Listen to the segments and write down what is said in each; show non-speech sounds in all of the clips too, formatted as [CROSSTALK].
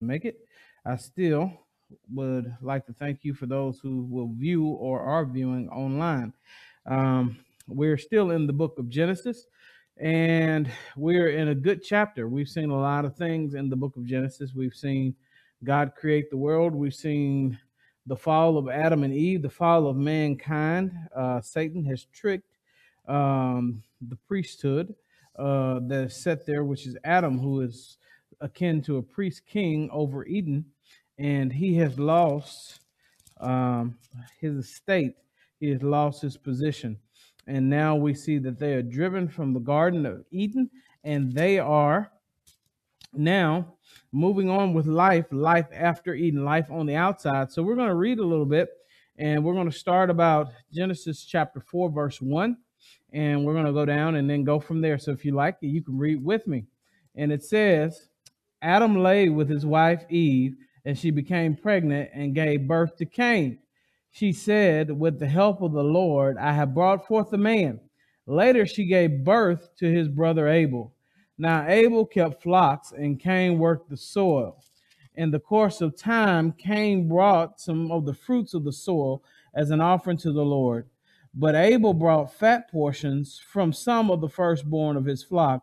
make it. I still would like to thank you for those who will view or are viewing online. Um, we're still in the book of Genesis, and we're in a good chapter. We've seen a lot of things in the book of Genesis. We've seen God create the world, we've seen the fall of Adam and Eve, the fall of mankind. Uh, Satan has tricked um, the priesthood uh, that is set there, which is Adam, who is akin to a priest king over Eden, and he has lost um, his estate. He has lost his position. And now we see that they are driven from the Garden of Eden, and they are now moving on with life, life after Eden, life on the outside. So we're going to read a little bit, and we're going to start about Genesis chapter 4, verse 1, and we're going to go down and then go from there. So if you like it, you can read with me. And it says, Adam lay with his wife Eve, and she became pregnant and gave birth to Cain. She said, With the help of the Lord, I have brought forth a man. Later, she gave birth to his brother Abel. Now, Abel kept flocks, and Cain worked the soil. In the course of time, Cain brought some of the fruits of the soil as an offering to the Lord. But Abel brought fat portions from some of the firstborn of his flock.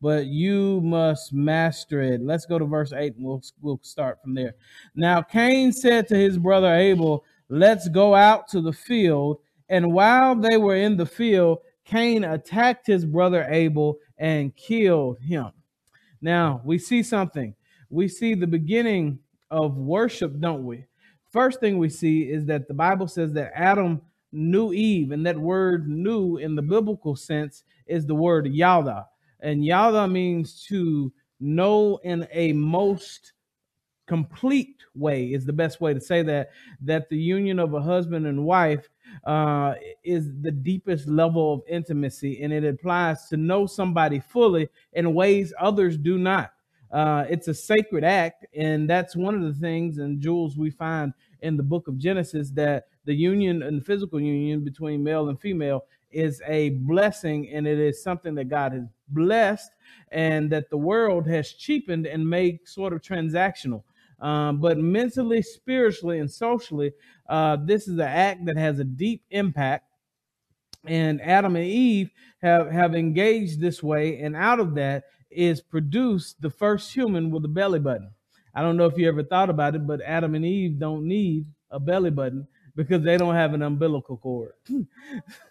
but you must master it. Let's go to verse 8 and we'll, we'll start from there. Now, Cain said to his brother Abel, Let's go out to the field. And while they were in the field, Cain attacked his brother Abel and killed him. Now, we see something. We see the beginning of worship, don't we? First thing we see is that the Bible says that Adam knew Eve, and that word knew in the biblical sense is the word yada. And yada means to know in a most complete way is the best way to say that that the union of a husband and wife uh, is the deepest level of intimacy. And it applies to know somebody fully in ways others do not. Uh, it's a sacred act and that's one of the things and jewels we find in the book of genesis that the union and the physical union between male and female is a blessing and it is something that god has blessed and that the world has cheapened and made sort of transactional um, but mentally, spiritually, and socially, uh, this is an act that has a deep impact. And Adam and Eve have, have engaged this way, and out of that is produced the first human with a belly button. I don't know if you ever thought about it, but Adam and Eve don't need a belly button because they don't have an umbilical cord. [LAUGHS]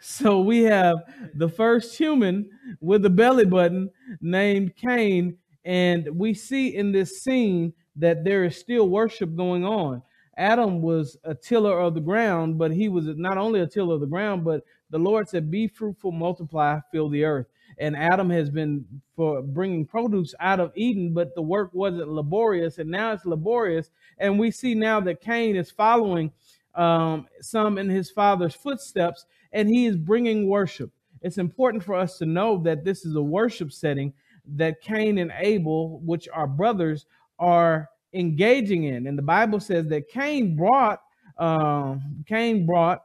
so we have the first human with a belly button named Cain, and we see in this scene that there is still worship going on. Adam was a tiller of the ground, but he was not only a tiller of the ground, but the Lord said, Be fruitful, multiply, fill the earth. And Adam has been for bringing produce out of Eden, but the work wasn't laborious, and now it's laborious. And we see now that Cain is following um, some in his father's footsteps, and he is bringing worship. It's important for us to know that this is a worship setting that Cain and Abel, which are brothers, are engaging in. And the Bible says that Cain brought uh, Cain brought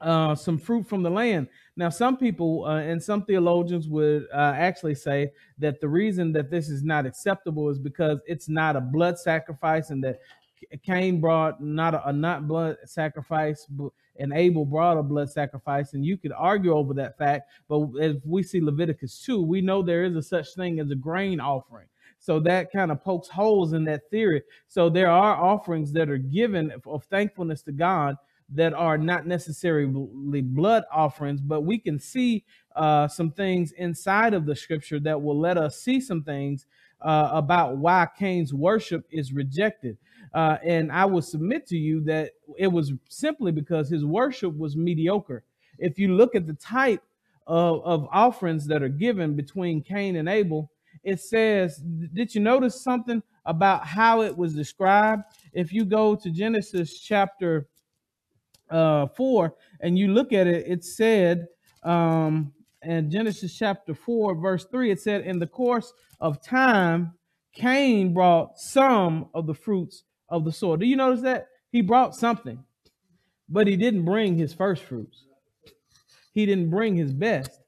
uh, some fruit from the land. Now, some people uh, and some theologians would uh, actually say that the reason that this is not acceptable is because it's not a blood sacrifice, and that Cain brought not a, a not blood sacrifice, but and Abel brought a blood sacrifice, and you could argue over that fact. But as we see Leviticus 2, we know there is a such thing as a grain offering. So that kind of pokes holes in that theory. So there are offerings that are given of thankfulness to God that are not necessarily blood offerings, but we can see uh, some things inside of the scripture that will let us see some things uh, about why Cain's worship is rejected. Uh, and I will submit to you that it was simply because his worship was mediocre. If you look at the type of, of offerings that are given between Cain and Abel, it says, did you notice something about how it was described. If you go to Genesis chapter uh, 4 and you look at it, it said, um, in Genesis chapter 4, verse 3, it said, In the course of time, Cain brought some of the fruits of the soil. Do you notice that? He brought something, but he didn't bring his first fruits. He didn't bring his best.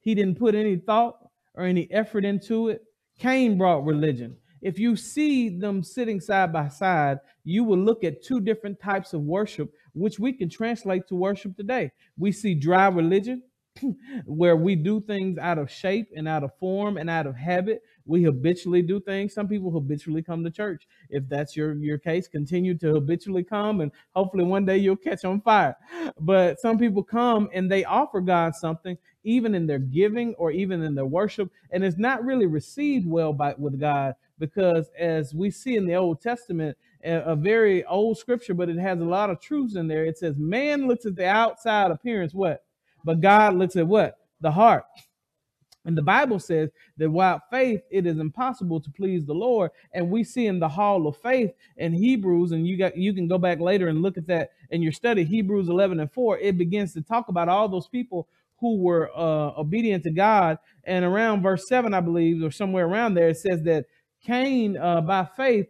He didn't put any thought or any effort into it. Cain brought religion. If you see them sitting side by side, you will look at two different types of worship, which we can translate to worship today. We see dry religion, where we do things out of shape and out of form and out of habit. We habitually do things. Some people habitually come to church. If that's your your case, continue to habitually come, and hopefully one day you'll catch on fire. But some people come and they offer God something, even in their giving or even in their worship, and it's not really received well by with God because, as we see in the Old Testament, a, very old scripture, but it has a lot of truths in there. It says, "Man looks at the outside appearance, what." But God looks at what? The heart. And the Bible says that without faith, it is impossible to please the Lord. And we see in the hall of faith in Hebrews, and you got you can go back later and look at that in your study, Hebrews 11 and 4. It begins to talk about all those people who were uh, obedient to God. And around verse 7, I believe, or somewhere around there, it says that Cain, uh, by faith,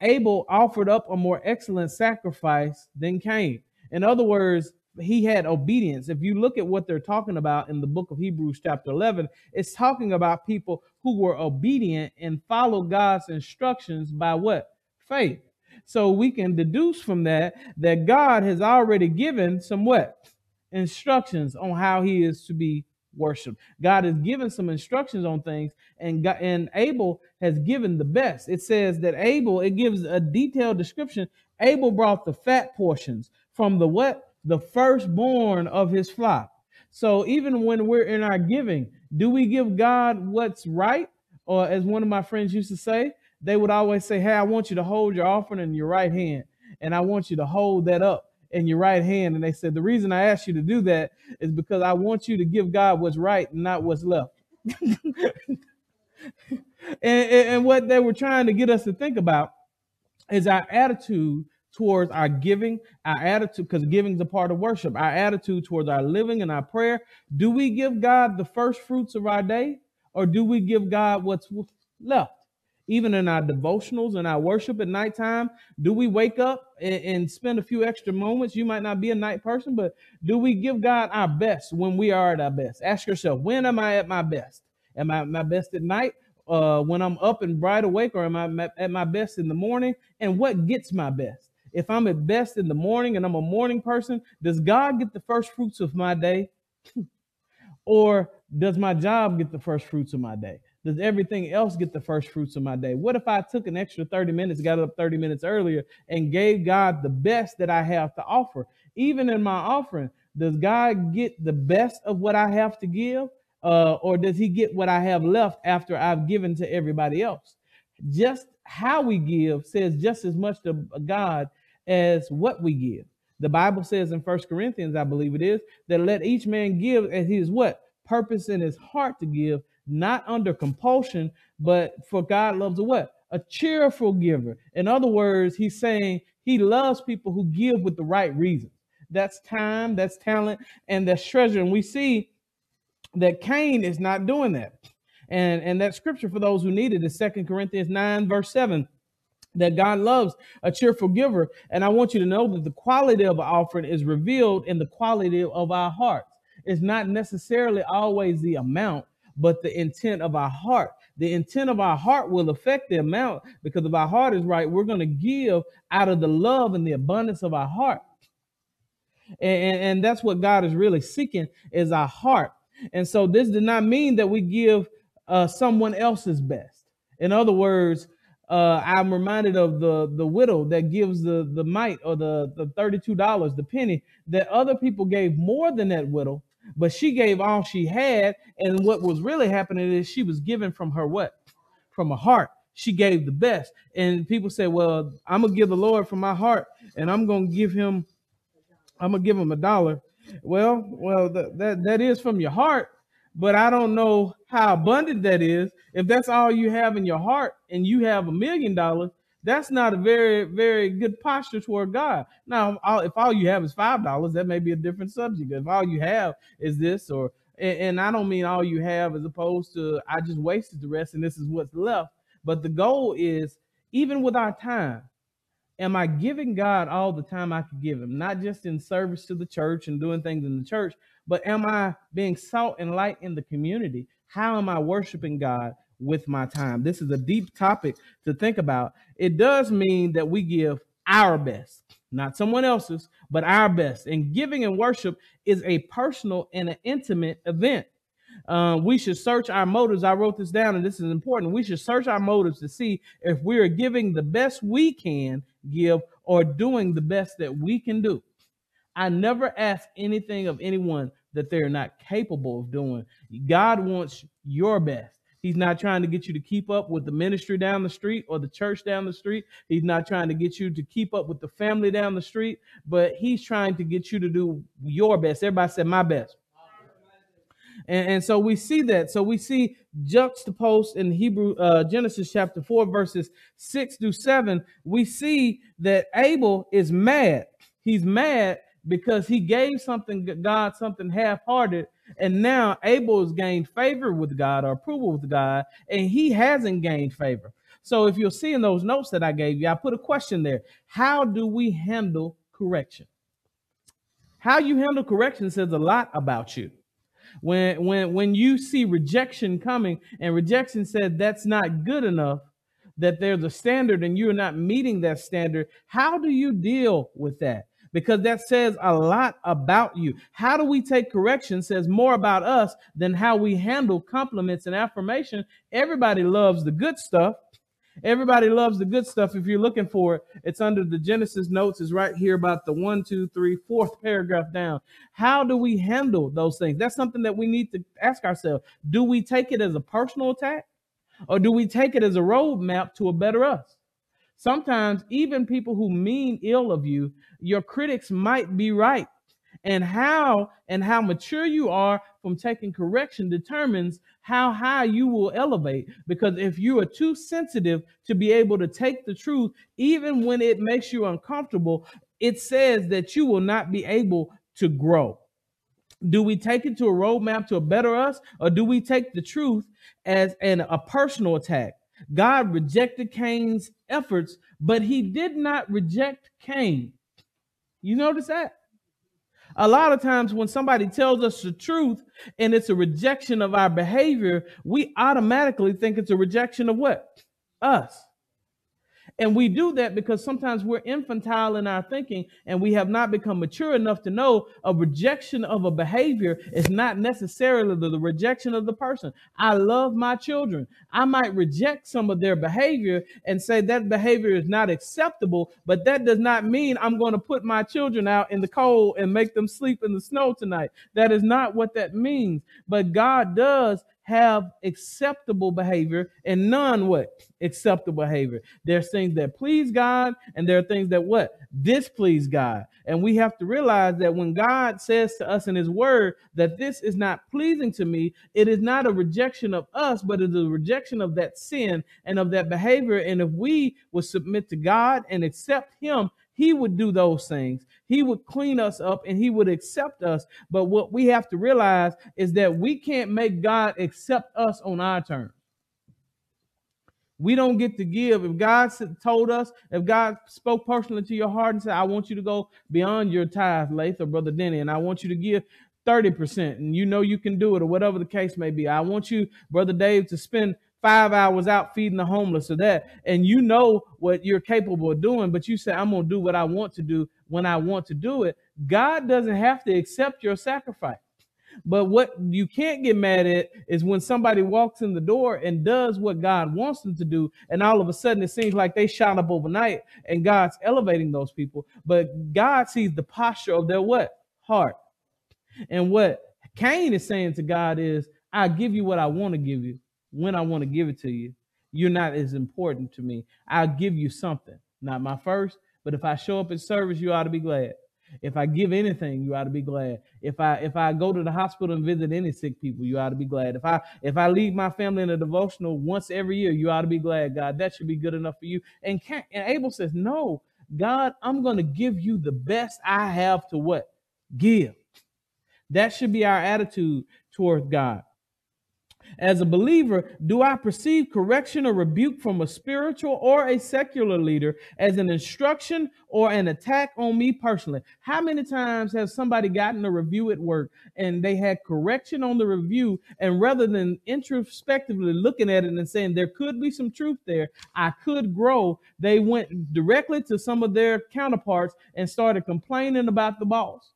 Abel offered up a more excellent sacrifice than Cain. In other words, he had obedience. If you look at what they're talking about in the book of Hebrews, chapter 11, it's talking about people who were obedient and followed God's instructions by what? Faith. So we can deduce from that that God has already given some what? Instructions on how he is to be worshiped. God has given some instructions on things, and God, and Abel has given the best. It says that Abel, it gives a detailed description. Abel brought the fat portions from the what? The firstborn of his flock. So even when we're in our giving, do we give God what's right? Or as one of my friends used to say, they would always say, Hey, I want you to hold your offering in your right hand, and I want you to hold that up in your right hand. And they said, The reason I asked you to do that is because I want you to give God what's right and not what's left. [LAUGHS] and, and, and what they were trying to get us to think about is our attitude towards our giving, our attitude, because giving is a part of worship, our attitude towards our living and our prayer. Do we give God the first fruits of our day, or do we give God what's left? Even in our devotionals and our worship at nighttime, do we wake up and, and spend a few extra moments? You might not be a night person, but do we give God our best when we are at our best? Ask yourself, when am I at my best? Am I at my best at night? Uh, when I'm up and bright awake, or am I at my best in the morning? And what gets my best? If I'm at best in the morning and I'm a morning person, does God get the first fruits of my day? [LAUGHS] or does my job get the first fruits of my day? Does everything else get the first fruits of my day? What if I took an extra 30 minutes, got up 30 minutes earlier, and gave God the best that I have to offer? Even in my offering, does God get the best of what I have to give? Uh, or does he get what I have left after I've given to everybody else? Just how we give says just as much to God as what we give. The Bible says in First Corinthians, I believe it is, that let each man give as his what? Purpose in his heart to give, not under compulsion, but for God loves a what? A cheerful giver. In other words, he's saying he loves people who give with the right reasons. That's time, that's talent, and that's treasure. And we see that Cain is not doing that. And, and that scripture for those who need it is Second Corinthians 9, verse 7 that God loves a cheerful giver. And I want you to know that the quality of an offering is revealed in the quality of our hearts. It's not necessarily always the amount, but the intent of our heart. The intent of our heart will affect the amount because if our heart is right, we're going to give out of the love and the abundance of our heart. And, and, that's what God is really seeking is our heart. And so this did not mean that we give uh, someone else's best. In other words, uh, I'm reminded of the the widow that gives the the mite or the the thirty two dollars, the penny that other people gave more than that widow, but she gave all she had, and what was really happening is she was giving from her what, from her heart. She gave the best, and people say, "Well, I'm gonna give the Lord from my heart, and I'm gonna give him, I'm gonna give him a dollar." Well, well, that that, that is from your heart, but I don't know how abundant that is. If that's all you have in your heart and you have a million dollars, that's not a very, very good posture toward God. Now, if all you have is five dollars, that may be a different subject. If all you have is this, or and, I don't mean all you have as opposed to I just wasted the rest and this is what's left. But the goal is even with our time, am I giving God all the time I could give him? Not just in service to the church and doing things in the church, but am I being salt and light in the community? How am I worshiping God with my time? This is a deep topic to think about. It does mean that we give our best, not someone else's, but our best. And giving and worship is a personal and an intimate event. Um, we should search our motives. I wrote this down, and this is important. We should search our motives to see if we are giving the best we can give or doing the best that we can do. I never ask anything of anyone that they're not capable of doing. God wants your best. He's not trying to get you to keep up with the ministry down the street or the church down the street. He's not trying to get you to keep up with the family down the street, but he's trying to get you to do your best. Everybody said, My best. And, and so we see that. So we see juxtaposed in Hebrew uh, Genesis chapter 4, verses 6 through 7. We see that Abel is mad. He's mad because he gave something God something half-hearted, and now Abel has gained favor with God or approval with God, and he hasn't gained favor. So if you'll see in those notes that I gave you, I put a question there. How do we handle correction? How you handle correction says a lot about you. When when when you see rejection coming and rejection said that's not good enough, that there's a standard and you're not meeting that standard, how do you deal with that? Because that says a lot about you. How do we take correction says more about us than how we handle compliments and affirmation. Everybody loves the good stuff, Everybody loves the good stuff. If you're looking for it, it's under the Genesis notes, is right here about the one, two, three, fourth paragraph down. How do we handle those things? That's something that we need to ask ourselves. Do we take it as a personal attack or do we take it as a roadmap to a better us? Sometimes, even people who mean ill of you, your critics might be right. And how and how mature you are from taking correction determines how high you will elevate. Because if you are too sensitive to be able to take the truth even when it makes you uncomfortable it says that you will not be able to grow. Do we take it to a roadmap to a better us or do we take the truth as an, a personal attack? God rejected cain's efforts but he did not reject cain you notice that a lot of times when somebody tells us the truth and it's a rejection of our behavior, we automatically think it's a rejection of what? Us. And we do that because sometimes we're infantile in our thinking and we have not become mature enough to know a rejection of a behavior is not necessarily the, rejection of the person. I love my children. I might reject some of their behavior and say that behavior is not acceptable, but that does not mean I'm going to put my children out in the cold and make them sleep in the snow tonight. That is not what that means. But God does have acceptable behavior and none what? Acceptable behavior. There's things that please god and there are things that what? Displease god. And we have to realize that when god says to us in his word that this is not pleasing to me it is not a rejection of us but it is a rejection of that sin and of that behavior. And if we would submit to god and accept him he would do those things. He would clean us up and he would accept us. But what we have to realize is that we can't make God accept us on our terms. We don't get to give. If God told us, if God spoke personally to your heart and said, I want you to go beyond your tithe, Lath or Brother Denny, and I want you to give 30%, and you know you can do it, or whatever the case may be. I want you, Brother Dave, to spend five hours out feeding the homeless or that, and you know what you're capable of doing, but you say, I'm going to do what I want to do when I want to do it, God doesn't have to accept your sacrifice. But what you can't get mad at is when somebody walks in the door and does what God wants them to do, and all of a sudden it seems like they shot up overnight and God's elevating those people. But God sees the posture of their what? Heart. And what Cain is saying to God is, I give you what I want to give you when I want to give it to you. You're not as important to me. I'll give you something. Not my first, but if I show up at service, you ought to be glad. If I give anything, you ought to be glad. If I if I go to the hospital and visit any sick people, you ought to be glad. If I if I lead my family in a devotional once every year, you ought to be glad. God, that should be good enough for you. And Cain and Abel says, No, God, I'm going to give you the best I have to what give. That should be our attitude toward God. As a believer, do I perceive correction or rebuke from a spiritual or a secular leader as an instruction or an attack on me personally? How many times has somebody gotten a review at work and they had correction on the review, and rather than introspectively looking at it and saying there could be some truth there, I could grow, they went directly to some of their counterparts and started complaining about the boss?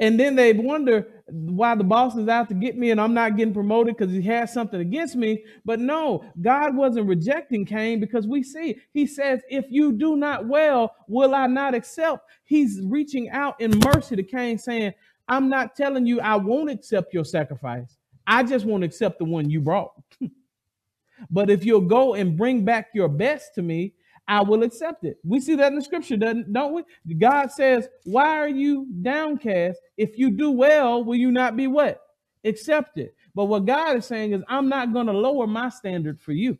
And then they wonder why the boss is out to get me and I'm not getting promoted because he has something against me. But no, God wasn't rejecting Cain because we see he says, If you do not well, will I not accept? He's reaching out in mercy to Cain, saying, I'm not telling you I won't accept your sacrifice. I just won't accept the one you brought. [LAUGHS] but if you'll go and bring back your best to me, I will accept it. We see that in the scripture, don't we? God says, Why are you downcast? If you do well, will you not be what? Accepted. But what God is saying is, I'm not going to lower my standard for you.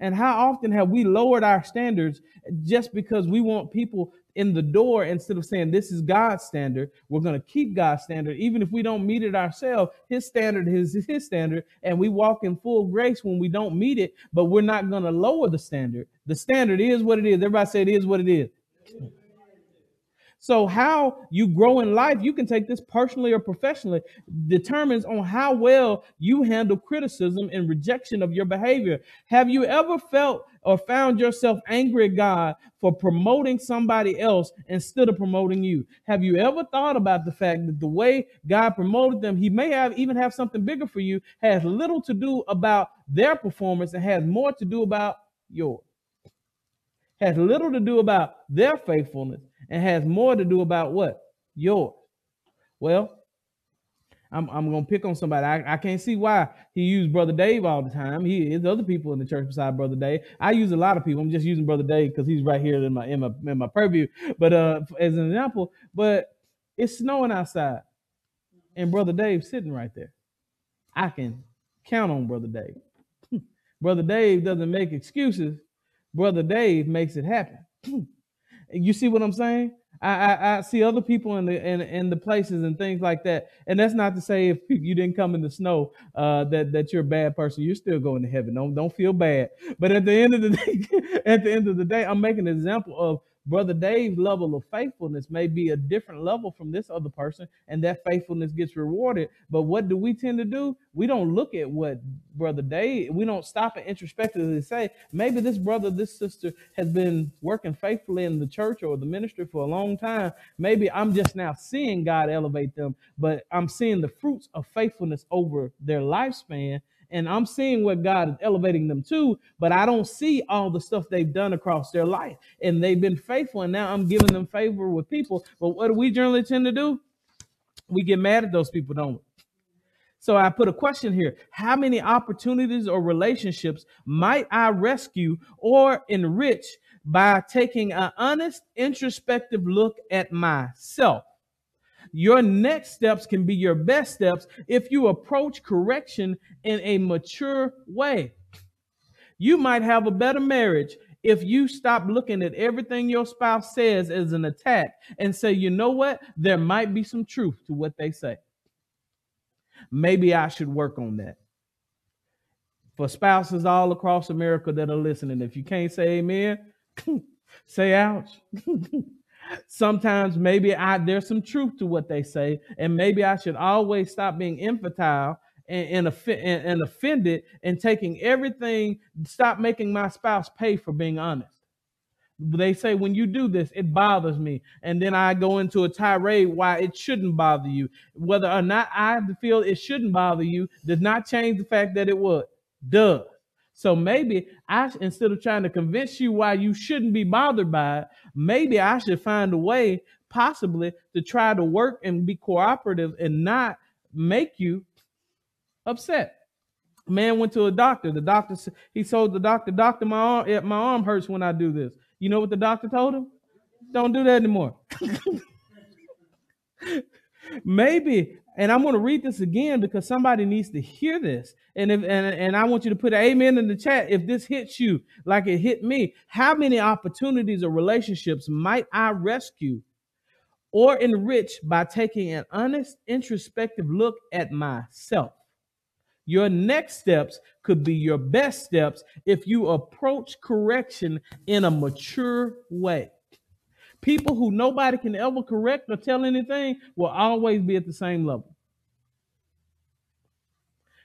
And how often have we lowered our standards just because we want people in the door instead of saying this is God's standard. We're going to keep God's standard, even if we don't meet it ourselves. His standard is his standard, and we walk in full grace when we don't meet it, but we're not going to lower the standard. The standard is what it is. Everybody say it is what it is. So how you grow in life, you can take this personally or professionally, determines on how well you handle criticism and rejection of your behavior. Have you ever felt or found yourself angry at God for promoting somebody else instead of promoting you? Have you ever thought about the fact that the way God promoted them, he may have even have something bigger for you, has little to do about their performance and has more to do about yours? Has little to do about their faithfulness and has more to do about what? Yours. Well, I'm, I'm gonna pick on somebody. I, I can't see why he used Brother Dave all the time. He is other people in the church beside Brother Dave. I use a lot of people. I'm just using Brother Dave because he's right here in my in my in my purview. But uh as an example, but it's snowing outside, and Brother Dave's sitting right there. I can count on Brother Dave. [LAUGHS] Brother Dave doesn't make excuses. Brother Dave makes it happen. [CLEARS THROAT] You see what I'm saying? I, I, I, see other people in the in, in the places and things like that. And that's not to say if [LAUGHS] you didn't come in the snow uh, that that you're a bad person. You're still going to heaven. Don't don't feel bad. But at the end of the [LAUGHS] day, at the end of the day, I'm making an example of Brother Dave's level of faithfulness may be a different level from this other person, and that faithfulness gets rewarded. But what do we tend to do? We don't look at what Brother Dave, we don't stop and introspectively say, maybe this brother, this sister has been working faithfully in the church or the ministry for a long time. Maybe I'm just now seeing God elevate them, but I'm seeing the fruits of faithfulness over their lifespan and I'm seeing what God is elevating them to, but I don't see all the stuff they've done across their life. And they've been faithful, and now I'm giving them favor with people. But what do we generally tend to do? We get mad at those people, don't we? So I put a question here. How many opportunities or relationships might I rescue or enrich by taking an honest, introspective look at myself? Your next steps can be your best steps if you approach correction in a mature way. You might have a better marriage if you stop looking at everything your spouse says as an attack and say, you know what? There might be some truth to what they say. Maybe I should work on that. For spouses all across America that are listening, if you can't say amen, [CLEARS THROAT] say ouch. [LAUGHS] Sometimes maybe I there's some truth to what they say, and maybe I should always stop being infantile and, and, and, and offended and taking everything. Stop making my spouse pay for being honest. They say when you do this, it bothers me, and then I go into a tirade why it shouldn't bother you. Whether or not I feel it shouldn't bother you does not change the fact that it would. Does. So maybe I, instead of trying to convince you why you shouldn't be bothered by it, maybe I should find a way, possibly, to try to work and be cooperative and not make you upset. Man went to a doctor. The doctor he told the doctor, "Doctor, my arm, eh, my arm hurts when I do this." You know what the doctor told him? Don't do that anymore. [LAUGHS] Maybe, and I'm going to read this again because somebody needs to hear this. And if and, and I want you to put an amen in the chat if this hits you like it hit me. How many opportunities or relationships might I rescue or enrich by taking an honest, introspective look at myself? Your next steps could be your best steps if you approach correction in a mature way. People who nobody can ever correct or tell anything will always be at the same level.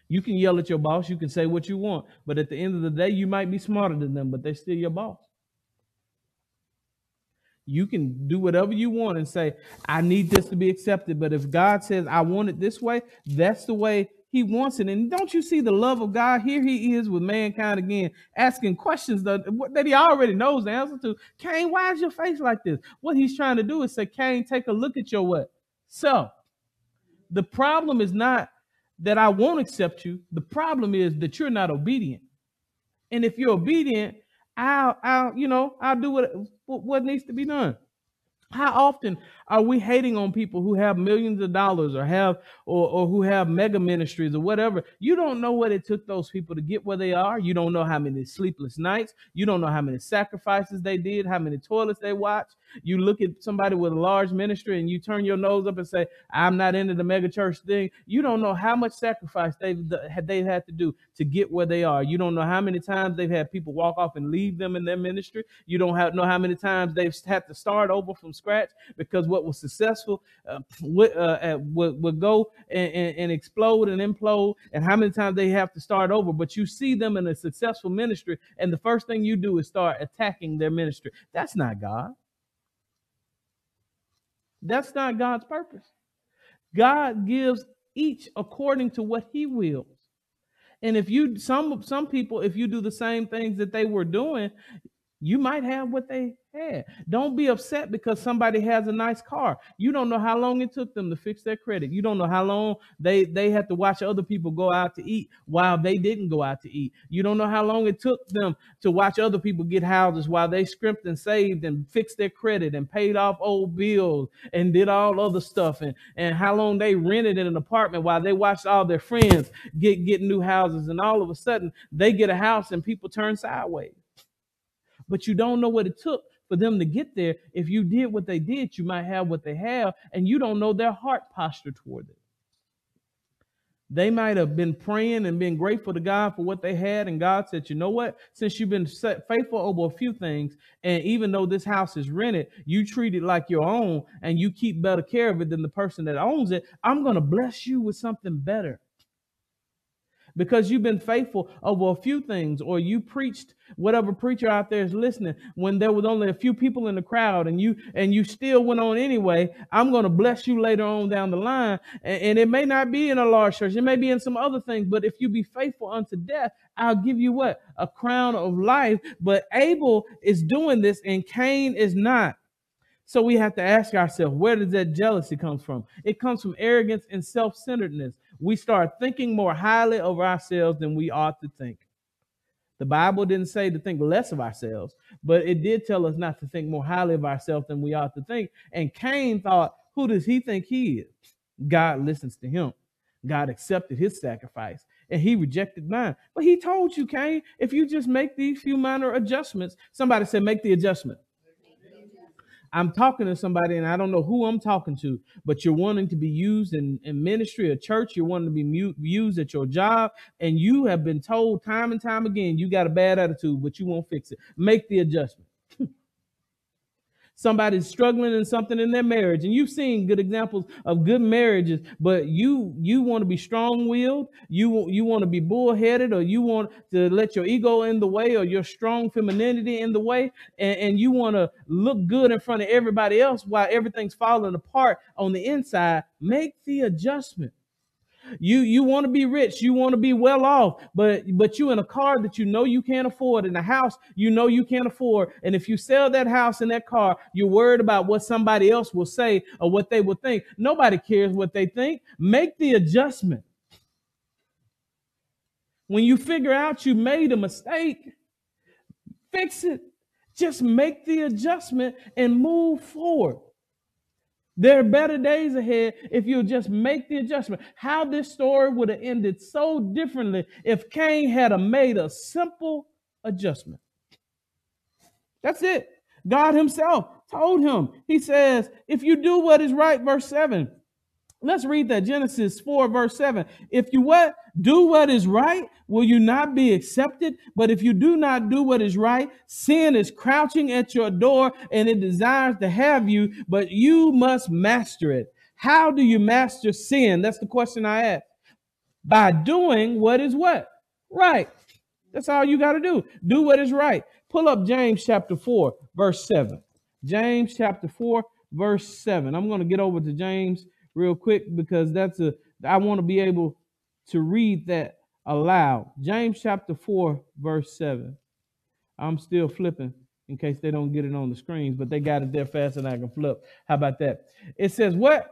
You can yell at your boss, you can say what you want, but at the end of the day, you might be smarter than them, but they're still your boss. You can do whatever you want and say, I need this to be accepted. But if God says, I want it this way, that's the way he wants it. And don't you see the love of God? Here he is with mankind again, asking questions that, that he already knows the answer to. Cain, why is your face like this? What he's trying to do is say, Cain, take a look at your what? So The problem is not that I won't accept you. The problem is that you're not obedient. And if you're obedient, I'll, I'll, you know, I'll do what, what needs to be done. How often are we hating on people who have millions of dollars or have or, or who have mega ministries or whatever? You don't know what it took those people to get where they are. You don't know how many sleepless nights. You don't know how many sacrifices they did, how many toilets they watched. You look at somebody with a large ministry and you turn your nose up and say, "I'm not into the mega church thing." You don't know how much sacrifice they've they had to do to get where they are. You don't know how many times they've had people walk off and leave them in their ministry. You don't have, know how many times they've had to start over from scratch because what was successful uh, would, uh, would, would go and, and, and explode and implode, and how many times they have to start over. But you see them in a successful ministry, and the first thing you do is start attacking their ministry. That's not God. That's not God's purpose. God gives each according to what he wills. And if you some some people if you do the same things that they were doing, you might have what they had. Don't be upset because somebody has a nice car. You don't know how long it took them to fix their credit. You don't know how long they they had to watch other people go out to eat while they didn't go out to eat. You don't know how long it took them to watch other people get houses while they scrimped and saved and fixed their credit and paid off old bills and did all other stuff and and how long they rented in an apartment while they watched all their friends get get new houses and all of a sudden they get a house and people turn sideways but you don't know what it took for them to get there. If you did what they did, you might have what they have, and you don't know their heart posture toward it. They might have been praying and being grateful to God for what they had, and God said, "You know what? Since you've been faithful over a few things, and even though this house is rented, you treat it like your own, and you keep better care of it than the person that owns it. I'm going to bless you with something better." Because you've been faithful over a few things, or you preached whatever preacher out there is listening when there was only a few people in the crowd and you and you still went on anyway. I'm going to bless you later on down the line. And, and, it may not be in a large church, it may be in some other things, but if you be faithful unto death, I'll give you what? A crown of life. But Abel is doing this and Cain is not. So we have to ask ourselves, where does that jealousy come from? It comes from arrogance and self-centeredness we start thinking more highly of ourselves than we ought to think. The Bible didn't say to think less of ourselves, but it did tell us not to think more highly of ourselves than we ought to think. And Cain thought, who does he think he is? God listens to him. God accepted his sacrifice and he rejected mine. But he told you, Cain, if you just make these few minor adjustments, somebody said, make the adjustment. I'm talking to somebody and I don't know who I'm talking to, but you're wanting to be used in, in ministry or church. You're wanting to be used at your job. And you have been told time and time again, you got a bad attitude, but you won't fix it. Make the adjustment somebody's struggling in something in their marriage. And you've seen good examples of good marriages but you you want to be strong-willed you you want to be bullheaded or you want to let your ego in the way or your strong femininity in the way and, and you want to look good in front of everybody else while everything's falling apart on the inside. Make the adjustment you you want to be rich, you want to be well off, but but you in a car that you know you can't afford, in a house you know you can't afford, and if you sell that house and that car, you're worried about what somebody else will say or what they will think. Nobody cares what they think. Make the adjustment. When you figure out you made a mistake, fix it. Just make the adjustment and move forward. There are better days ahead if you just make the adjustment. How this story would have ended so differently if Cain had made a simple adjustment. That's it. God Himself told him, He says, if you do what is right, verse 7. Let's read that Genesis 4, verse 7. If you what? Do what is right, will you not be accepted? But if you do not do what is right, sin is crouching at your door and it desires to have you, but you must master it. How do you master sin? That's the question I ask. By doing what is what? Right. That's all you got to do. Do what is right. Pull up James chapter 4, verse 7. James chapter 4, verse 7. I'm going to get over to James real quick because that's a I want to be able to read that aloud. James chapter 4, verse 7. I'm still flipping in case they don't get it on the screens, but they got it there faster than I can flip. How about that? It says, What?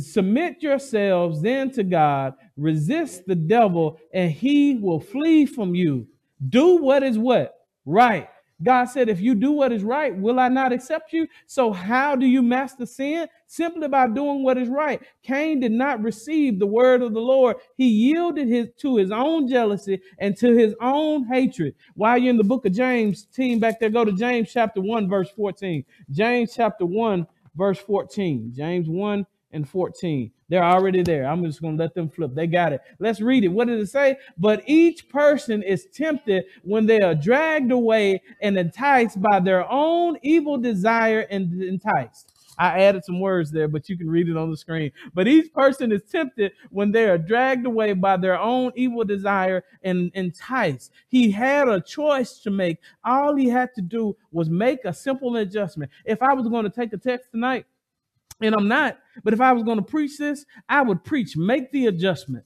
submit yourselves then to God, resist the devil, and he will flee from you. Do what is what? Right. God said, if you do what is right, will I not accept you? So, how do you master sin? Simply by doing what is right. Cain did not receive the word of the Lord. He yielded his, to his own jealousy and to his own hatred. While you're in the book of James, team back there, go to James chapter 1, verse 14. James chapter 1, verse 14. James 1 and 14. They're already there. I'm just going to let them flip. They got it. Let's read it. What did it say? But each person is tempted when they are dragged away and enticed by their own evil desire and enticed. I added some words there, but you can read it on the screen. But each person is tempted when they are dragged away by their own evil desire and enticed. He had a choice to make. All he had to do was make a simple adjustment. If I was going to take a text tonight, and I'm not. But if I was going to preach this, I would preach, make the adjustment.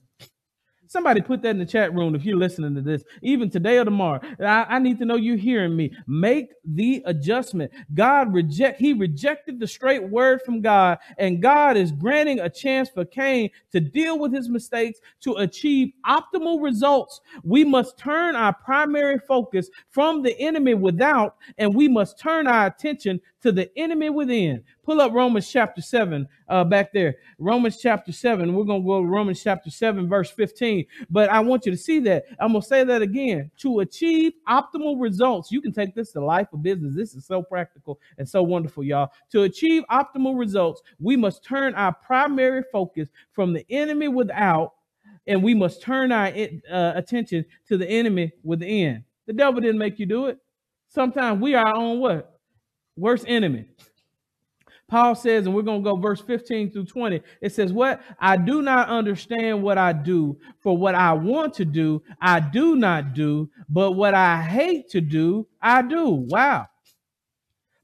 Somebody put that in the chat room if you're listening to this, even today or tomorrow. I, I, need to know you're hearing me. Make the adjustment. God reject, he rejected the straight word from God, and God is granting a chance for Cain to deal with his mistakes to achieve optimal results. We must turn our primary focus from the enemy without, and we must turn our attention to the enemy within. Pull up Romans chapter 7 uh, back there. Romans chapter 7. We're going to go to Romans chapter 7, verse 15. But I want you to see that. I'm going to say that again. To achieve optimal results, you can take this to life of business. This is so practical and so wonderful, y'all. To achieve optimal results, we must turn our primary focus from the enemy without, and we must turn our uh, attention to the enemy within. The devil didn't make you do it. Sometimes we are our own what? Worst enemy. Paul says, and we're going to go verse 15 through 20. It says, What? I do not understand what I do, for what I want to do, I do not do, but what I hate to do, I do. Wow.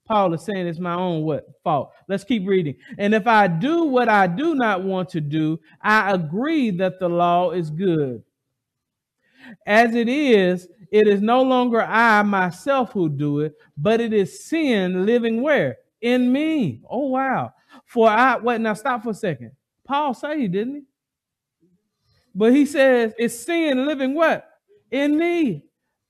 Paul is saying it's my own what fault. Let's keep reading. And if I do what I do not want to do, I agree that the law is good. As it is, it is no longer I myself who do it, but it is sin living where? In me. Oh wow. For I wait now stop for a second. Paul say he didn't he? But he says it's sin living what? In me.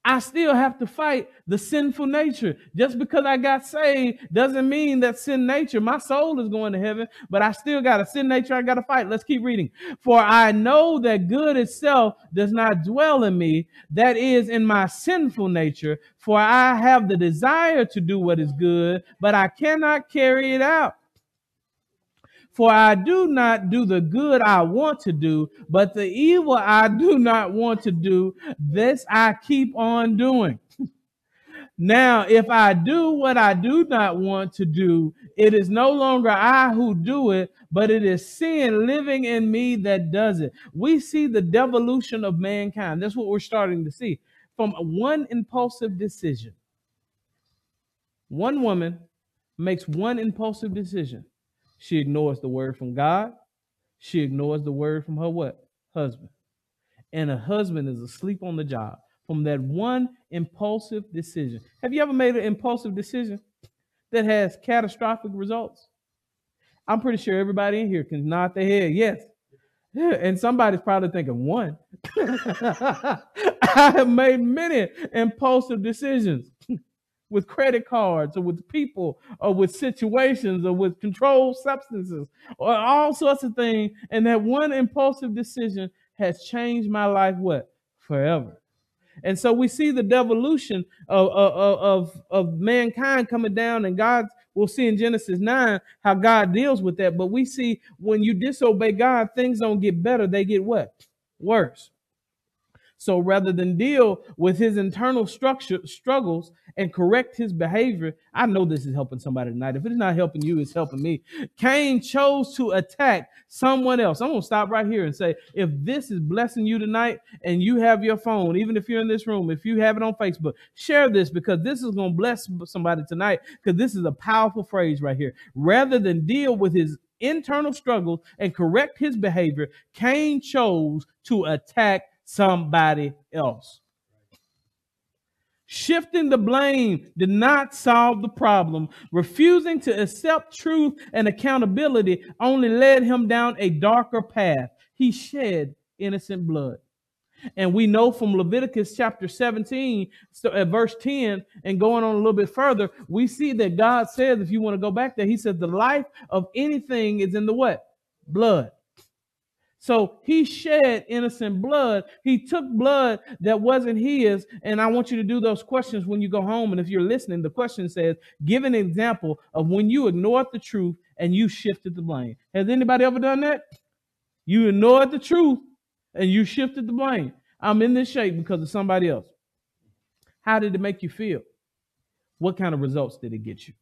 I still have to fight the sinful nature. Just because I got saved doesn't mean that sin nature, my soul is going to heaven, but I still got a sin nature I got to fight. Let's keep reading. For I know that good itself does not dwell in me, that is in my sinful nature. For I have the desire to do what is good, but I cannot carry it out. For I do not do the good I want to do, but the evil I do not want to do, this I keep on doing. [LAUGHS] now, if I do what I do not want to do, it is no longer I who do it, but it is sin living in me that does it. We see the devolution of mankind. That's what we're starting to see from one impulsive decision. One woman makes one impulsive decision she ignores the word from God. She ignores the word from her what? Husband. And her husband is asleep on the job from that one impulsive decision. Have you ever made an impulsive decision that has catastrophic results? I'm pretty sure everybody in here can nod their head, yes. [LAUGHS] And somebody's probably thinking, one. [LAUGHS] I have made many impulsive decisions with credit cards or with people or with situations or with controlled substances or all sorts of things. And that one impulsive decision has changed my life what? Forever. And so we see the devolution of, of, of, of mankind coming down, and God we'll see in Genesis 9 how God deals with that. But we see when you disobey God, things don't get better, they get what? Worse. So rather than deal with his internal structure struggles and correct his behavior, I know this is helping somebody tonight. If it's not helping you, it's helping me. Cain chose to attack someone else. I'm gonna stop right here and say, if this is blessing you tonight, and you have your phone, even if you're in this room, if you have it on Facebook, share this because this is gonna bless somebody tonight. Because this is a powerful phrase right here. Rather than deal with his internal struggles and correct his behavior, Cain chose to attack somebody else. Shifting the blame did not solve the problem. Refusing to accept truth and accountability only led him down a darker path. He shed innocent blood. And we know from Leviticus chapter 17, so at verse 10, and going on a little bit further, we see that God says, if you want to go back there, He says, the life of anything is in the what? Blood. So he shed innocent blood. He took blood that wasn't his. And I want you to do those questions when you go home. And if you're listening, the question says, give an example of when you ignored the truth and you shifted the blame. Has anybody ever done that? You ignored the truth and you shifted the blame. I'm in this shape because of somebody else. How did it make you feel? What kind of results did it get you?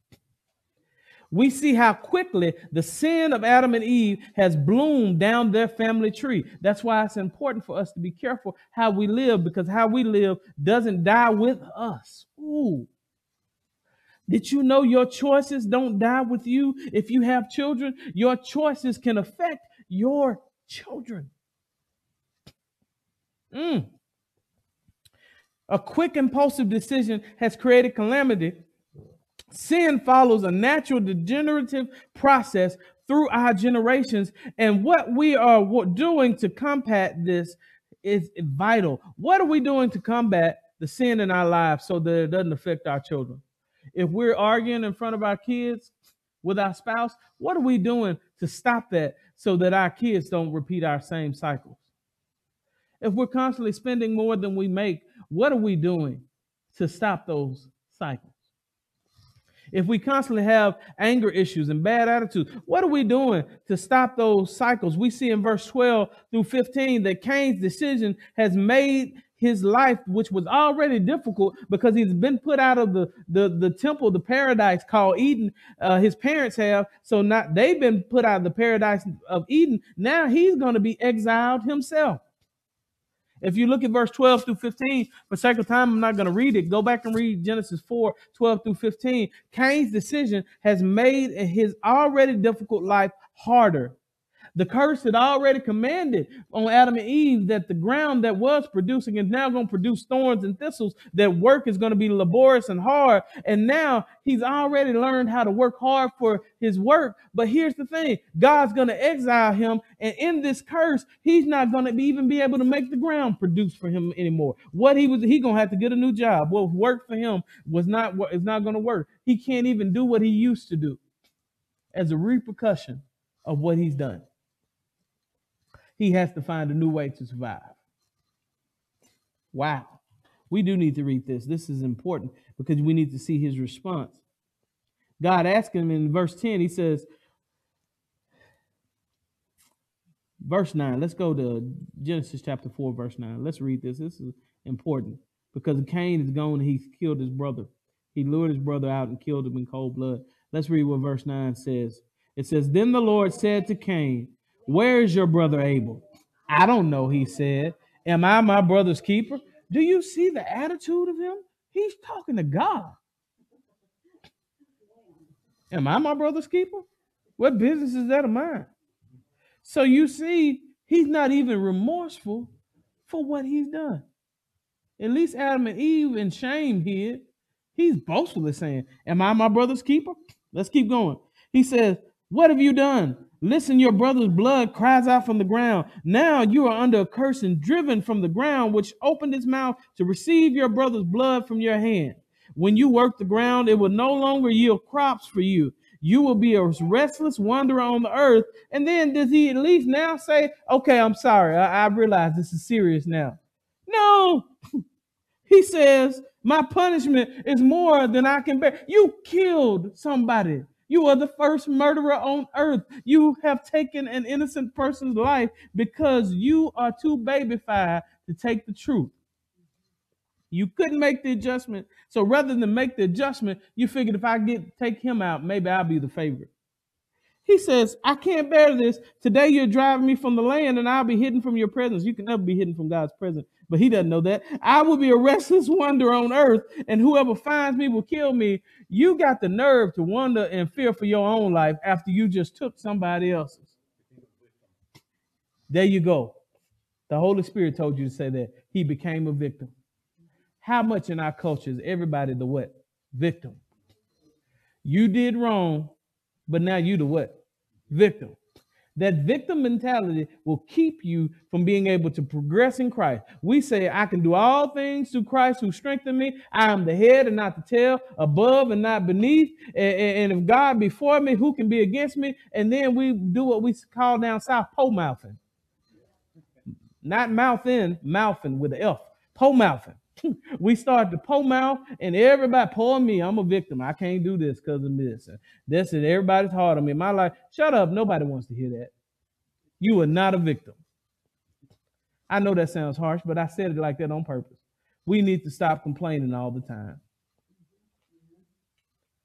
We see how quickly the sin of Adam and Eve has bloomed down their family tree. That's why it's important for us to be careful how we live because how we live doesn't die with us. Ooh. Did you know your choices don't die with you? If you have children, your choices can affect your children. Mm. A quick impulsive decision has created calamity Sin follows a natural degenerative process through our generations. And what we are doing to combat this is vital. What are we doing to combat the sin in our lives so that it doesn't affect our children? If we're arguing in front of our kids with our spouse, what are we doing to stop that so that our kids don't repeat our same cycles? If we're constantly spending more than we make, what are we doing to stop those cycles? If we constantly have anger issues and bad attitudes, what are we doing to stop those cycles? We see in verse 12 through 15 that Cain's decision has made his life, which was already difficult because he's been put out of the, the, the temple, the paradise called Eden. Uh, his parents have. So not they've been put out of the paradise of Eden. Now he's going to be exiled himself. If you look at verse 12 through 15, for sake of time, I'm not going to read it. Go back and read Genesis 4 12 through 15. Cain's decision has made his already difficult life harder. The curse had already commanded on Adam and Eve that the ground that was producing is now going to produce thorns and thistles, that work is going to be laborious and hard. And now he's already learned how to work hard for his work. But here's the thing God's going to exile him. And in this curse, he's not going to be, even be able to make the ground produce for him anymore. What he was, he going to have to get a new job. What worked for him was not, is not going to work. He can't even do what he used to do as a repercussion of what he's done he has to find a new way to survive. Wow. We do need to read this. This is important because we need to see his response. God asked him in verse 10, he says, verse 9, let's go to Genesis chapter 4, verse 9. Let's read this. This is important because Cain is gone and he's killed his brother. He lured his brother out and killed him in cold blood. Let's read what verse 9 says. It says, Then the Lord said to Cain, where is your brother Abel? I don't know, he said. Am I my brother's keeper? Do you see the attitude of him? He's talking to God. Am I my brother's keeper? What business is that of mine? So you see, he's not even remorseful for what he's done. At least Adam and Eve in shame here, he's boastfully saying, Am I my brother's keeper? Let's keep going. He says, What have you done? Listen, your brother's blood cries out from the ground. Now you are under a curse and driven from the ground, which opened its mouth to receive your brother's blood from your hand. When you work the ground, it will no longer yield crops for you. You will be a restless wanderer on the earth. And then does he at least now say, okay, I'm sorry. I, I realize this is serious now. No. [LAUGHS] He says, my punishment is more than I can bear. You killed somebody. You are the first murderer on earth. You have taken an innocent person's life because you are too babyfied to take the truth. You couldn't make the adjustment. So rather than make the adjustment, you figured if I get take him out, maybe I'll be the favorite. He says, I can't bear this. Today you're driving me from the land and I'll be hidden from your presence. You can never be hidden from God's presence, but he doesn't know that. I will be a restless wonder on earth, and whoever finds me will kill me. You got the nerve to wonder and fear for your own life after you just took somebody else's. There you go. The Holy Spirit told you to say that. He became a victim. How much in our culture is everybody the what? Victim. You did wrong, but now you the what? Victim. That victim mentality will keep you from being able to progress in Christ. We say, I can do all things through Christ who strengthened me. I am the head and not the tail, above and not beneath. And, and if God be for me, who can be against me? And then we do what we call down south, po mouthing. Not mouth in, mouthing with an F. Po mouthing. [LAUGHS] we start to pull mouth and everybody pour me. I'm a victim. I can't do this because of this. This is everybody's hard on me. My life. Shut up. Nobody wants to hear that. You are not a victim. I know that sounds harsh, but I said it like that on purpose. We need to stop complaining all the time.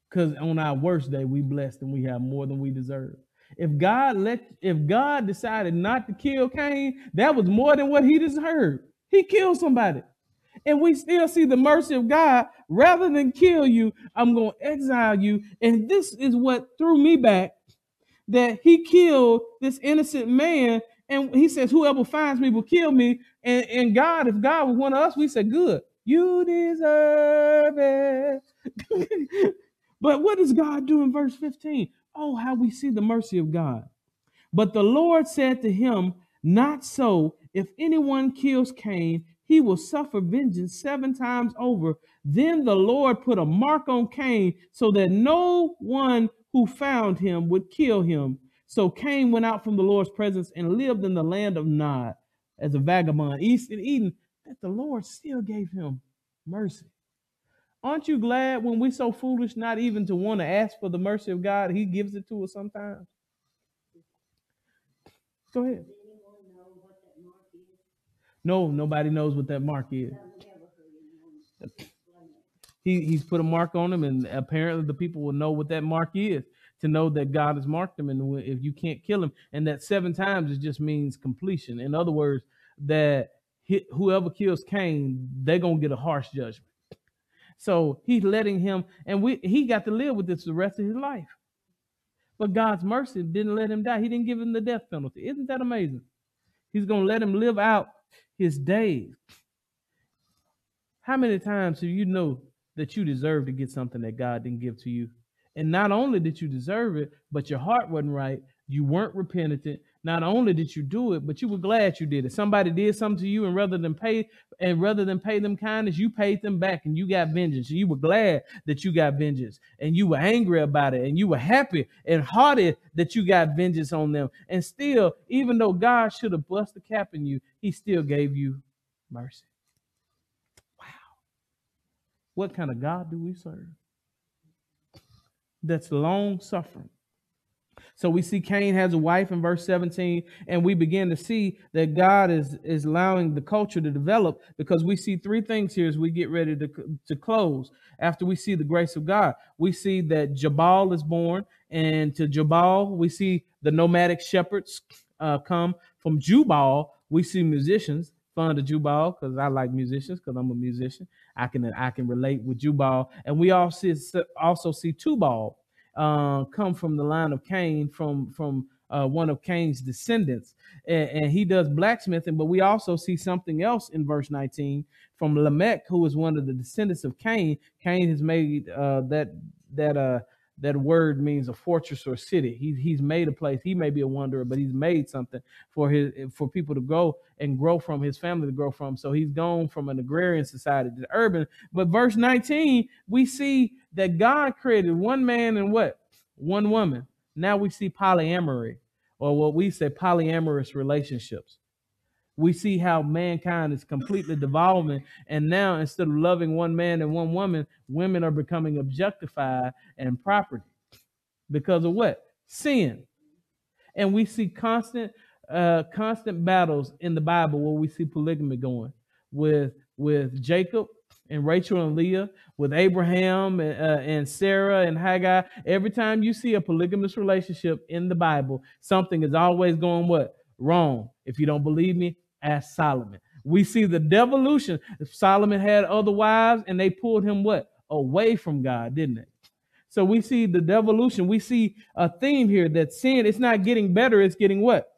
Because on our worst day, we blessed and we have more than we deserve. If God let if God decided not to kill Cain, that was more than what he deserved. He killed somebody and we still see the mercy of God. Rather than kill you, I'm going to exile you. And this is what threw me back that he killed this innocent man. And he says, Whoever finds me will kill me. And, and God, if God was one of us, we said, Good, you deserve it. [LAUGHS] but what does God do in verse 15? Oh, how we see the mercy of God. But the Lord said to him, Not so. If anyone kills Cain, he will suffer vengeance seven times over. Then the Lord put a mark on Cain so that no one who found him would kill him. So Cain went out from the Lord's presence and lived in the land of Nod as a vagabond, east in Eden, that the Lord still gave him mercy. Aren't you glad when we're so foolish not even to want to ask for the mercy of God, He gives it to us sometimes? Go ahead. No, nobody knows what that mark is. He, he's put a mark on them, and apparently the people will know what that mark is to know that God has marked them, and if you can't kill him, and that seven times it just means completion. In other words, that whoever kills Cain, they're gonna get a harsh judgment. So he's letting him, and we he got to live with this the rest of his life. But God's mercy didn't let him die. He didn't give him the death penalty. Isn't that amazing? He's gonna let him live out his days. How many times do you know that you deserve to get something that God didn't give to you? And not only did you deserve it, but your heart wasn't right. You weren't repentant. Not only did you do it, but you were glad you did it. Somebody did something to you, and rather than pay, and rather than pay them kindness, you paid them back, and you got vengeance. You were glad that you got vengeance, and you were angry about it, and you were happy and hearted that you got vengeance on them. And still, even though God should have bust the cap in you, He still gave you mercy. Wow, what kind of God do we serve? That's long suffering so we see Cain has a wife in verse 17, and we begin to see that God is, is allowing the culture to develop because we see three things here as we get ready to, to close. After we see the grace of God, we see that Jabal is born, and to Jabal, we see the nomadic shepherds uh, come. From Jubal, we see musicians. Fun to Jubal because I like musicians because I'm a musician. I can I can relate with Jubal, and we also see, also see Tubal uh, come from the line of Cain, from from uh, one of Cain's descendants, and, and, he does blacksmithing. But we also see something else in verse 19 from Lamech, who is one of the descendants of Cain. Cain has made uh, that that uh, that word means a fortress or city. He, he's made a place. He may be a wanderer, but he's made something for his for people to go and grow from, his family to grow from. So he's gone from an agrarian society to urban. But verse 19, we see that God created one man and what? One woman. Now we see polyamory, or what we say polyamorous relationships we see how mankind is completely devolving and now instead of loving one man and one woman women are becoming objectified and property because of what? Sin. And we see constant uh constant battles in the bible where we see polygamy going with with jacob and rachel and leah with abraham and, uh, and sarah and Hagar. every time you see a polygamous relationship in the bible something is always going what? Wrong. If you don't believe me as Solomon. We see the devolution. Solomon had other wives and they pulled him what? Away from God, didn't it? So we see the devolution. We see a theme here that sin, it's not getting better, it's getting what?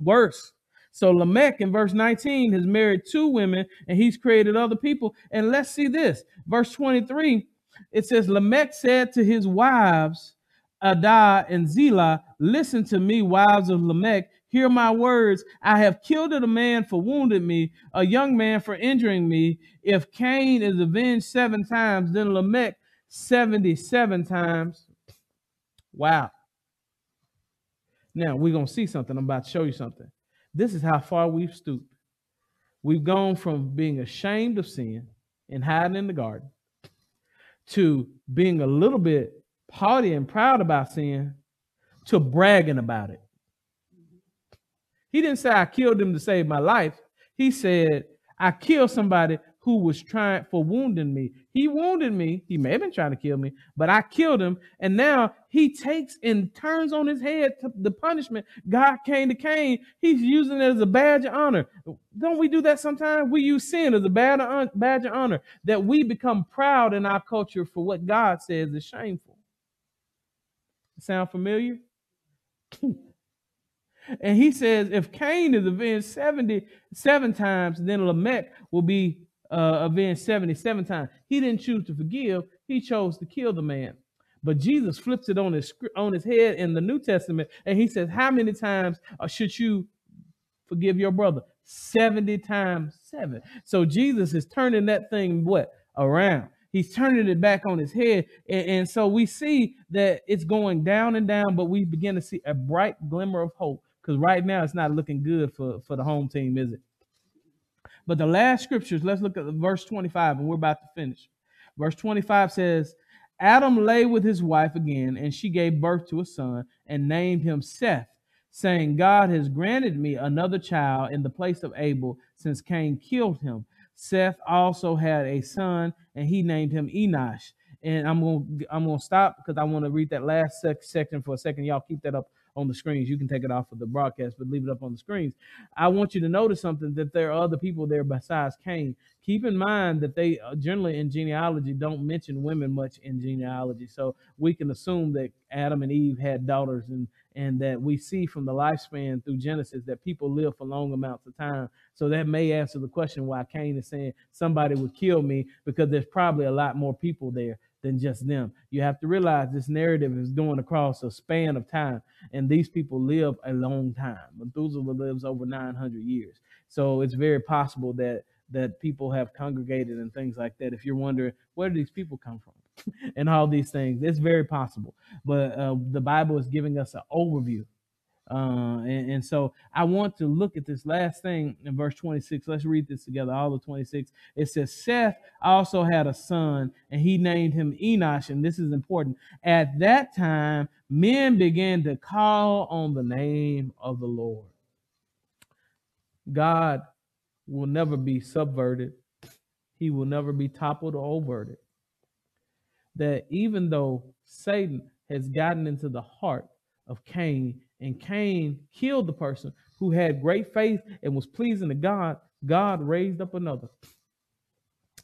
Worse. So Lamech in verse 19 has married two women and he's created other people. And let's see this. Verse 23, it says, Lamech said to his wives, Adah and Zillah, listen to me, wives of Lamech. Hear my words. I have killed a man for wounding me, a young man for injuring me. If Cain is avenged seven times, then Lamech 77 times. Wow. Now we're going to see something. I'm about to show you something. This is how far we've stooped. We've gone from being ashamed of sin and hiding in the garden to being a little bit haughty and proud about sin to bragging about it. He didn't say I killed him to save my life. He said I killed somebody who was trying for wounding me. He wounded me. He may have been trying to kill me, but I killed him. And now he takes and turns on his head the punishment God came to Cain. He's using it as a badge of honor. Don't we do that sometimes? We use sin as a of, uh, badge of honor that we become proud in our culture for what God says is shameful. Sound familiar? [CLEARS THROAT] And he says, if Cain is avenged 77 times, then Lamech will be uh, avenged 77 times. He didn't choose to forgive, he chose to kill the man. But Jesus flips it on his on his head in the New Testament, and he says, "How many times uh, should you forgive your brother? Seventy times seven. So Jesus is turning that thing what around. He's turning it back on his head, and, and so we see that it's going down and down, but we begin to see a bright glimmer of hope because right now it's not looking good for, for the home team, is it? But the last scriptures, let's look at verse 25, and we're about to finish. Verse 25 says, Adam lay with his wife again, and she gave birth to a son and named him Seth, saying, God has granted me another child in the place of Abel, since Cain killed him. Seth also had a son, and he named him Enosh. And I'm gonna I'm gonna stop because I want to read that last sec- section for a second. Y'all keep that up on the screens. You can take it off of the broadcast, but leave it up on the screens. I want you to notice something that there are other people there besides Cain. Keep in mind that they uh, generally in genealogy don't mention women much in genealogy. So we can assume that Adam and Eve had daughters and and that we see from the lifespan through Genesis that people live for long amounts of time. So that may answer the question why Cain is saying somebody would kill me because there's probably a lot more people there than just them. You have to realize this narrative is going across a span of time, and these people live a long time. Methuselah lives over 900 years, so it's very possible that that people have congregated and things like that. If you're wondering where do these people come from, [LAUGHS] and all these things, it's very possible. But uh, the Bible is giving us an overview uh, and, and, so I want to look at this last thing in verse 26. Let's read this together, all of 26. It says, Seth also had a son, and he named him Enosh. And this is important. At that time, men began to call on the name of the Lord. God will never be subverted, he will never be toppled or overted. That even though Satan has gotten into the heart of Cain and Cain killed the person who had great faith and was pleasing to God, God raised up another.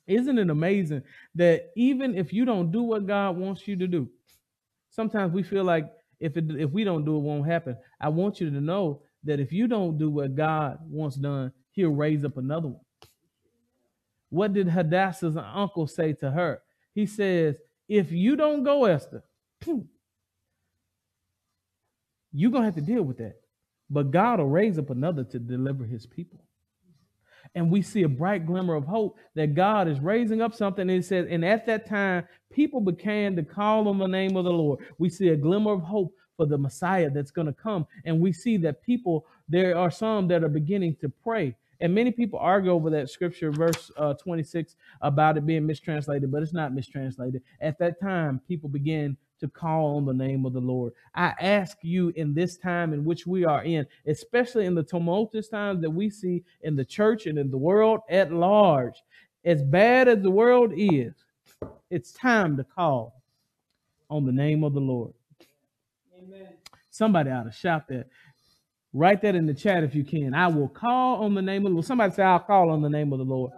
Isn't it amazing that even if you don't do what God wants you to do, sometimes we feel like if it, if we don't do it, won't happen. I want you to know that if you don't do what God wants done, He'll raise up another one. What did Hadassah's uncle say to her? He says, "If you don't go, Esther, [CLEARS THROAT] You're to have to deal with that. But God will raise up another to deliver his people. And we see a bright glimmer of hope that God is raising up something. And it says, and at that time, people began to call on the name of the Lord. We see a glimmer of hope for the Messiah that's going to come. And we see that people, there are some that are beginning to pray. And many people argue over that scripture, verse uh, 26, about it being mistranslated, but it's not mistranslated. At that time, people began to call on the name of the Lord. I ask you in this time in which we are in, especially in the tumultuous times that we see in the church and in the world at large, as bad as the world is, it's time to call on the name of the Lord. Amen. Somebody ought to shout that. Write that in the chat if you can. I will call on the name of the Lord. Somebody say, I'll call on the name of the Lord.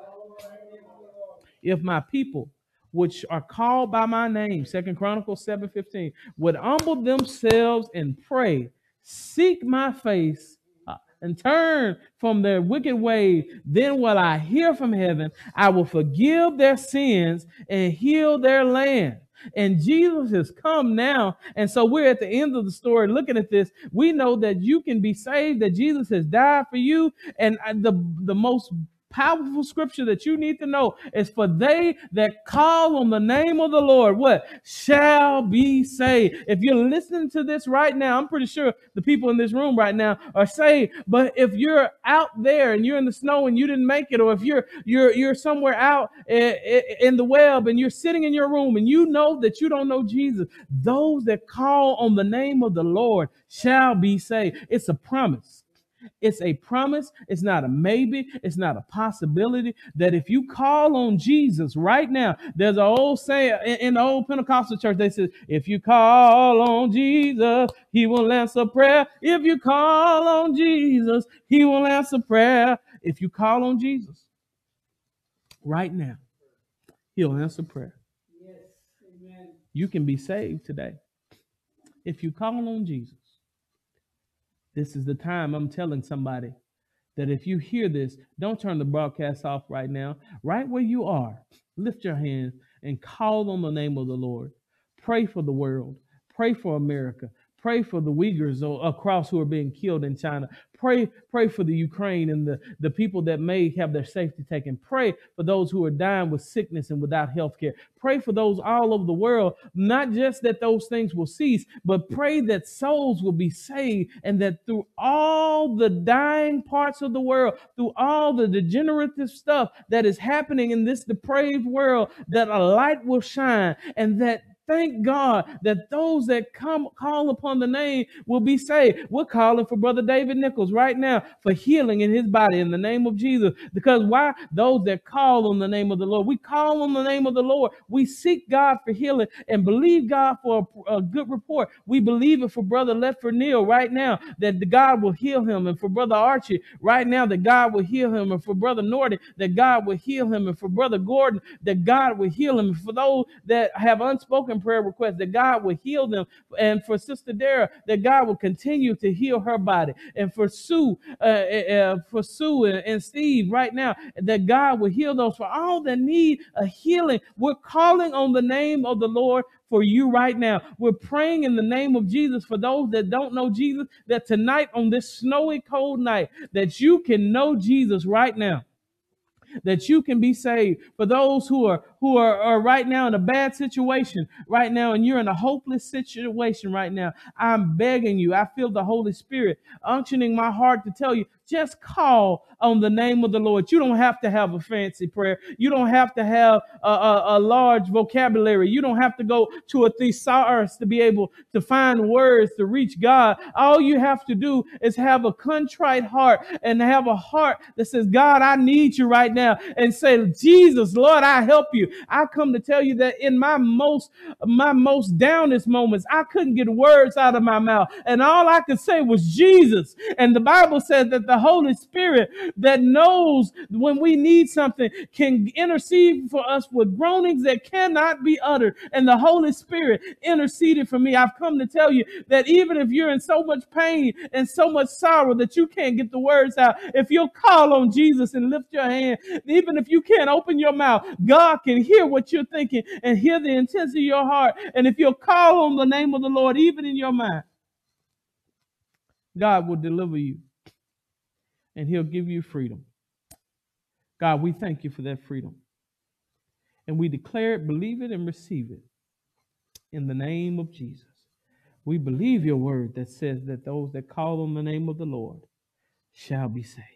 If my people which are called by my name, Second Chronicles 7:15, would humble themselves and pray, seek my face, uh, and turn from their wicked way, then will I hear from heaven, I will forgive their sins and heal their land. And Jesus has come now. And so we're at the end of the story looking at this. We know that you can be saved, that Jesus has died for you. And uh, the, the most powerful scripture that you need to know is for they that call on the name of the Lord, what shall be saved. If you're listening to this right now, I'm pretty sure the people in this room right now are saved. But if you're out there and you're in the snow and you didn't make it, or if you're you're you're somewhere out in the web and you're sitting in your room and you know that you don't know Jesus, those that call on the name of the Lord shall be saved. It's a promise. It's a promise. It's not a maybe. It's not a possibility that if you call on Jesus right now, there's an old saying in the old Pentecostal church, they say, if you call on Jesus, he will answer prayer. If you call on Jesus, he will answer prayer. If you call on Jesus right now, he'll answer prayer. Yes. Amen. You can be saved today if you call on Jesus. This is the time I'm telling somebody that if you hear this, don't turn the broadcast off right now. Right where you are, lift your hands and call on the name of the Lord. Pray for the world. Pray for America. Pray for the Uyghurs across who are being killed in China. Pray, pray for the Ukraine and the, the people that may have their safety taken. Pray for those who are dying with sickness and without health care. Pray for those all over the world, not just that those things will cease, but pray that souls will be saved and that through all the dying parts of the world, through all the degenerative stuff that is happening in this depraved world, that a light will shine and that Thank God that those that come call upon the name will be saved. We're calling for Brother David Nichols right now for healing in his body in the name of Jesus. Because why? Those that call on the name of the Lord. We call on the name of the Lord. We seek God for healing and believe God for a, a good report. We believe it for Brother Ledford Neal right now that God will heal him, and for Brother Archie right now that God will heal him, and for Brother Norton that God will heal him, and for Brother Gordon that God will heal him, and for those that have unspoken spoken prayer requests, that God will heal them. And for Sister Dara, that God will continue to heal her body. And for Sue, uh, uh, uh, for Sue and, and Steve right now, that God will heal those. For all that need a healing, we're calling on the name of the Lord for you right now. We're praying in the name of Jesus for those that don't know Jesus, that tonight on this snowy, cold night, that you can know Jesus right now that you can be saved. For those who are who are, are right now in a bad situation right now, and you're in a hopeless situation right now, I'm begging you. I feel the Holy Spirit unctioning my heart to tell you just call on the name of the Lord. You don't have to have a fancy prayer. You don't have to have a, a, a large vocabulary. You don't have to go to a thesaurus to be able to find words to reach God. All you have to do is have a contrite heart and have a heart that says, God, I need you right now. And say, Jesus, Lord, I help you. I come to tell you that in my most, my most downest moments, I couldn't get words out of my mouth. And all I could say was Jesus. And the Bible says that the Holy Spirit that knows when we need something can intercede for us with groanings that cannot be uttered. And the Holy Spirit interceded for me. I've come to tell you that even if you're in so much pain and so much sorrow that you can't get the words out, if you'll call on Jesus and lift your hand, even if you can't open your mouth, God can hear what you're thinking and hear the intensity of your heart. And if you'll call on the name of the Lord, even in your mind, God will deliver you and he'll give you freedom. God, we thank you for that freedom. And we declare it, believe it, and receive it in the name of Jesus. We believe your word that says that those that call on the name of the Lord shall be saved.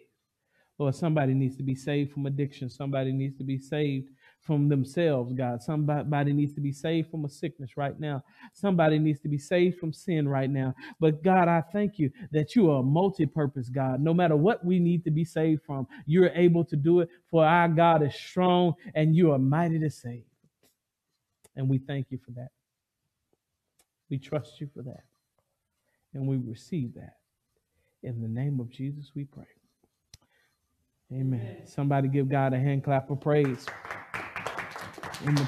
Lord, somebody needs to be saved from addiction. Somebody needs to be saved from themselves, God. Somebody needs to be saved from a sickness right now. Somebody needs to be saved from sin right now. But God, I thank you that you are a multi purpose God. No matter what we need to be saved from, you're able to do it, for our God is strong and you are mighty to save. And we thank you for that. We trust you for that. And we receive that. In the name of Jesus, we pray. Amen. Somebody give God a hand clap of praise. In the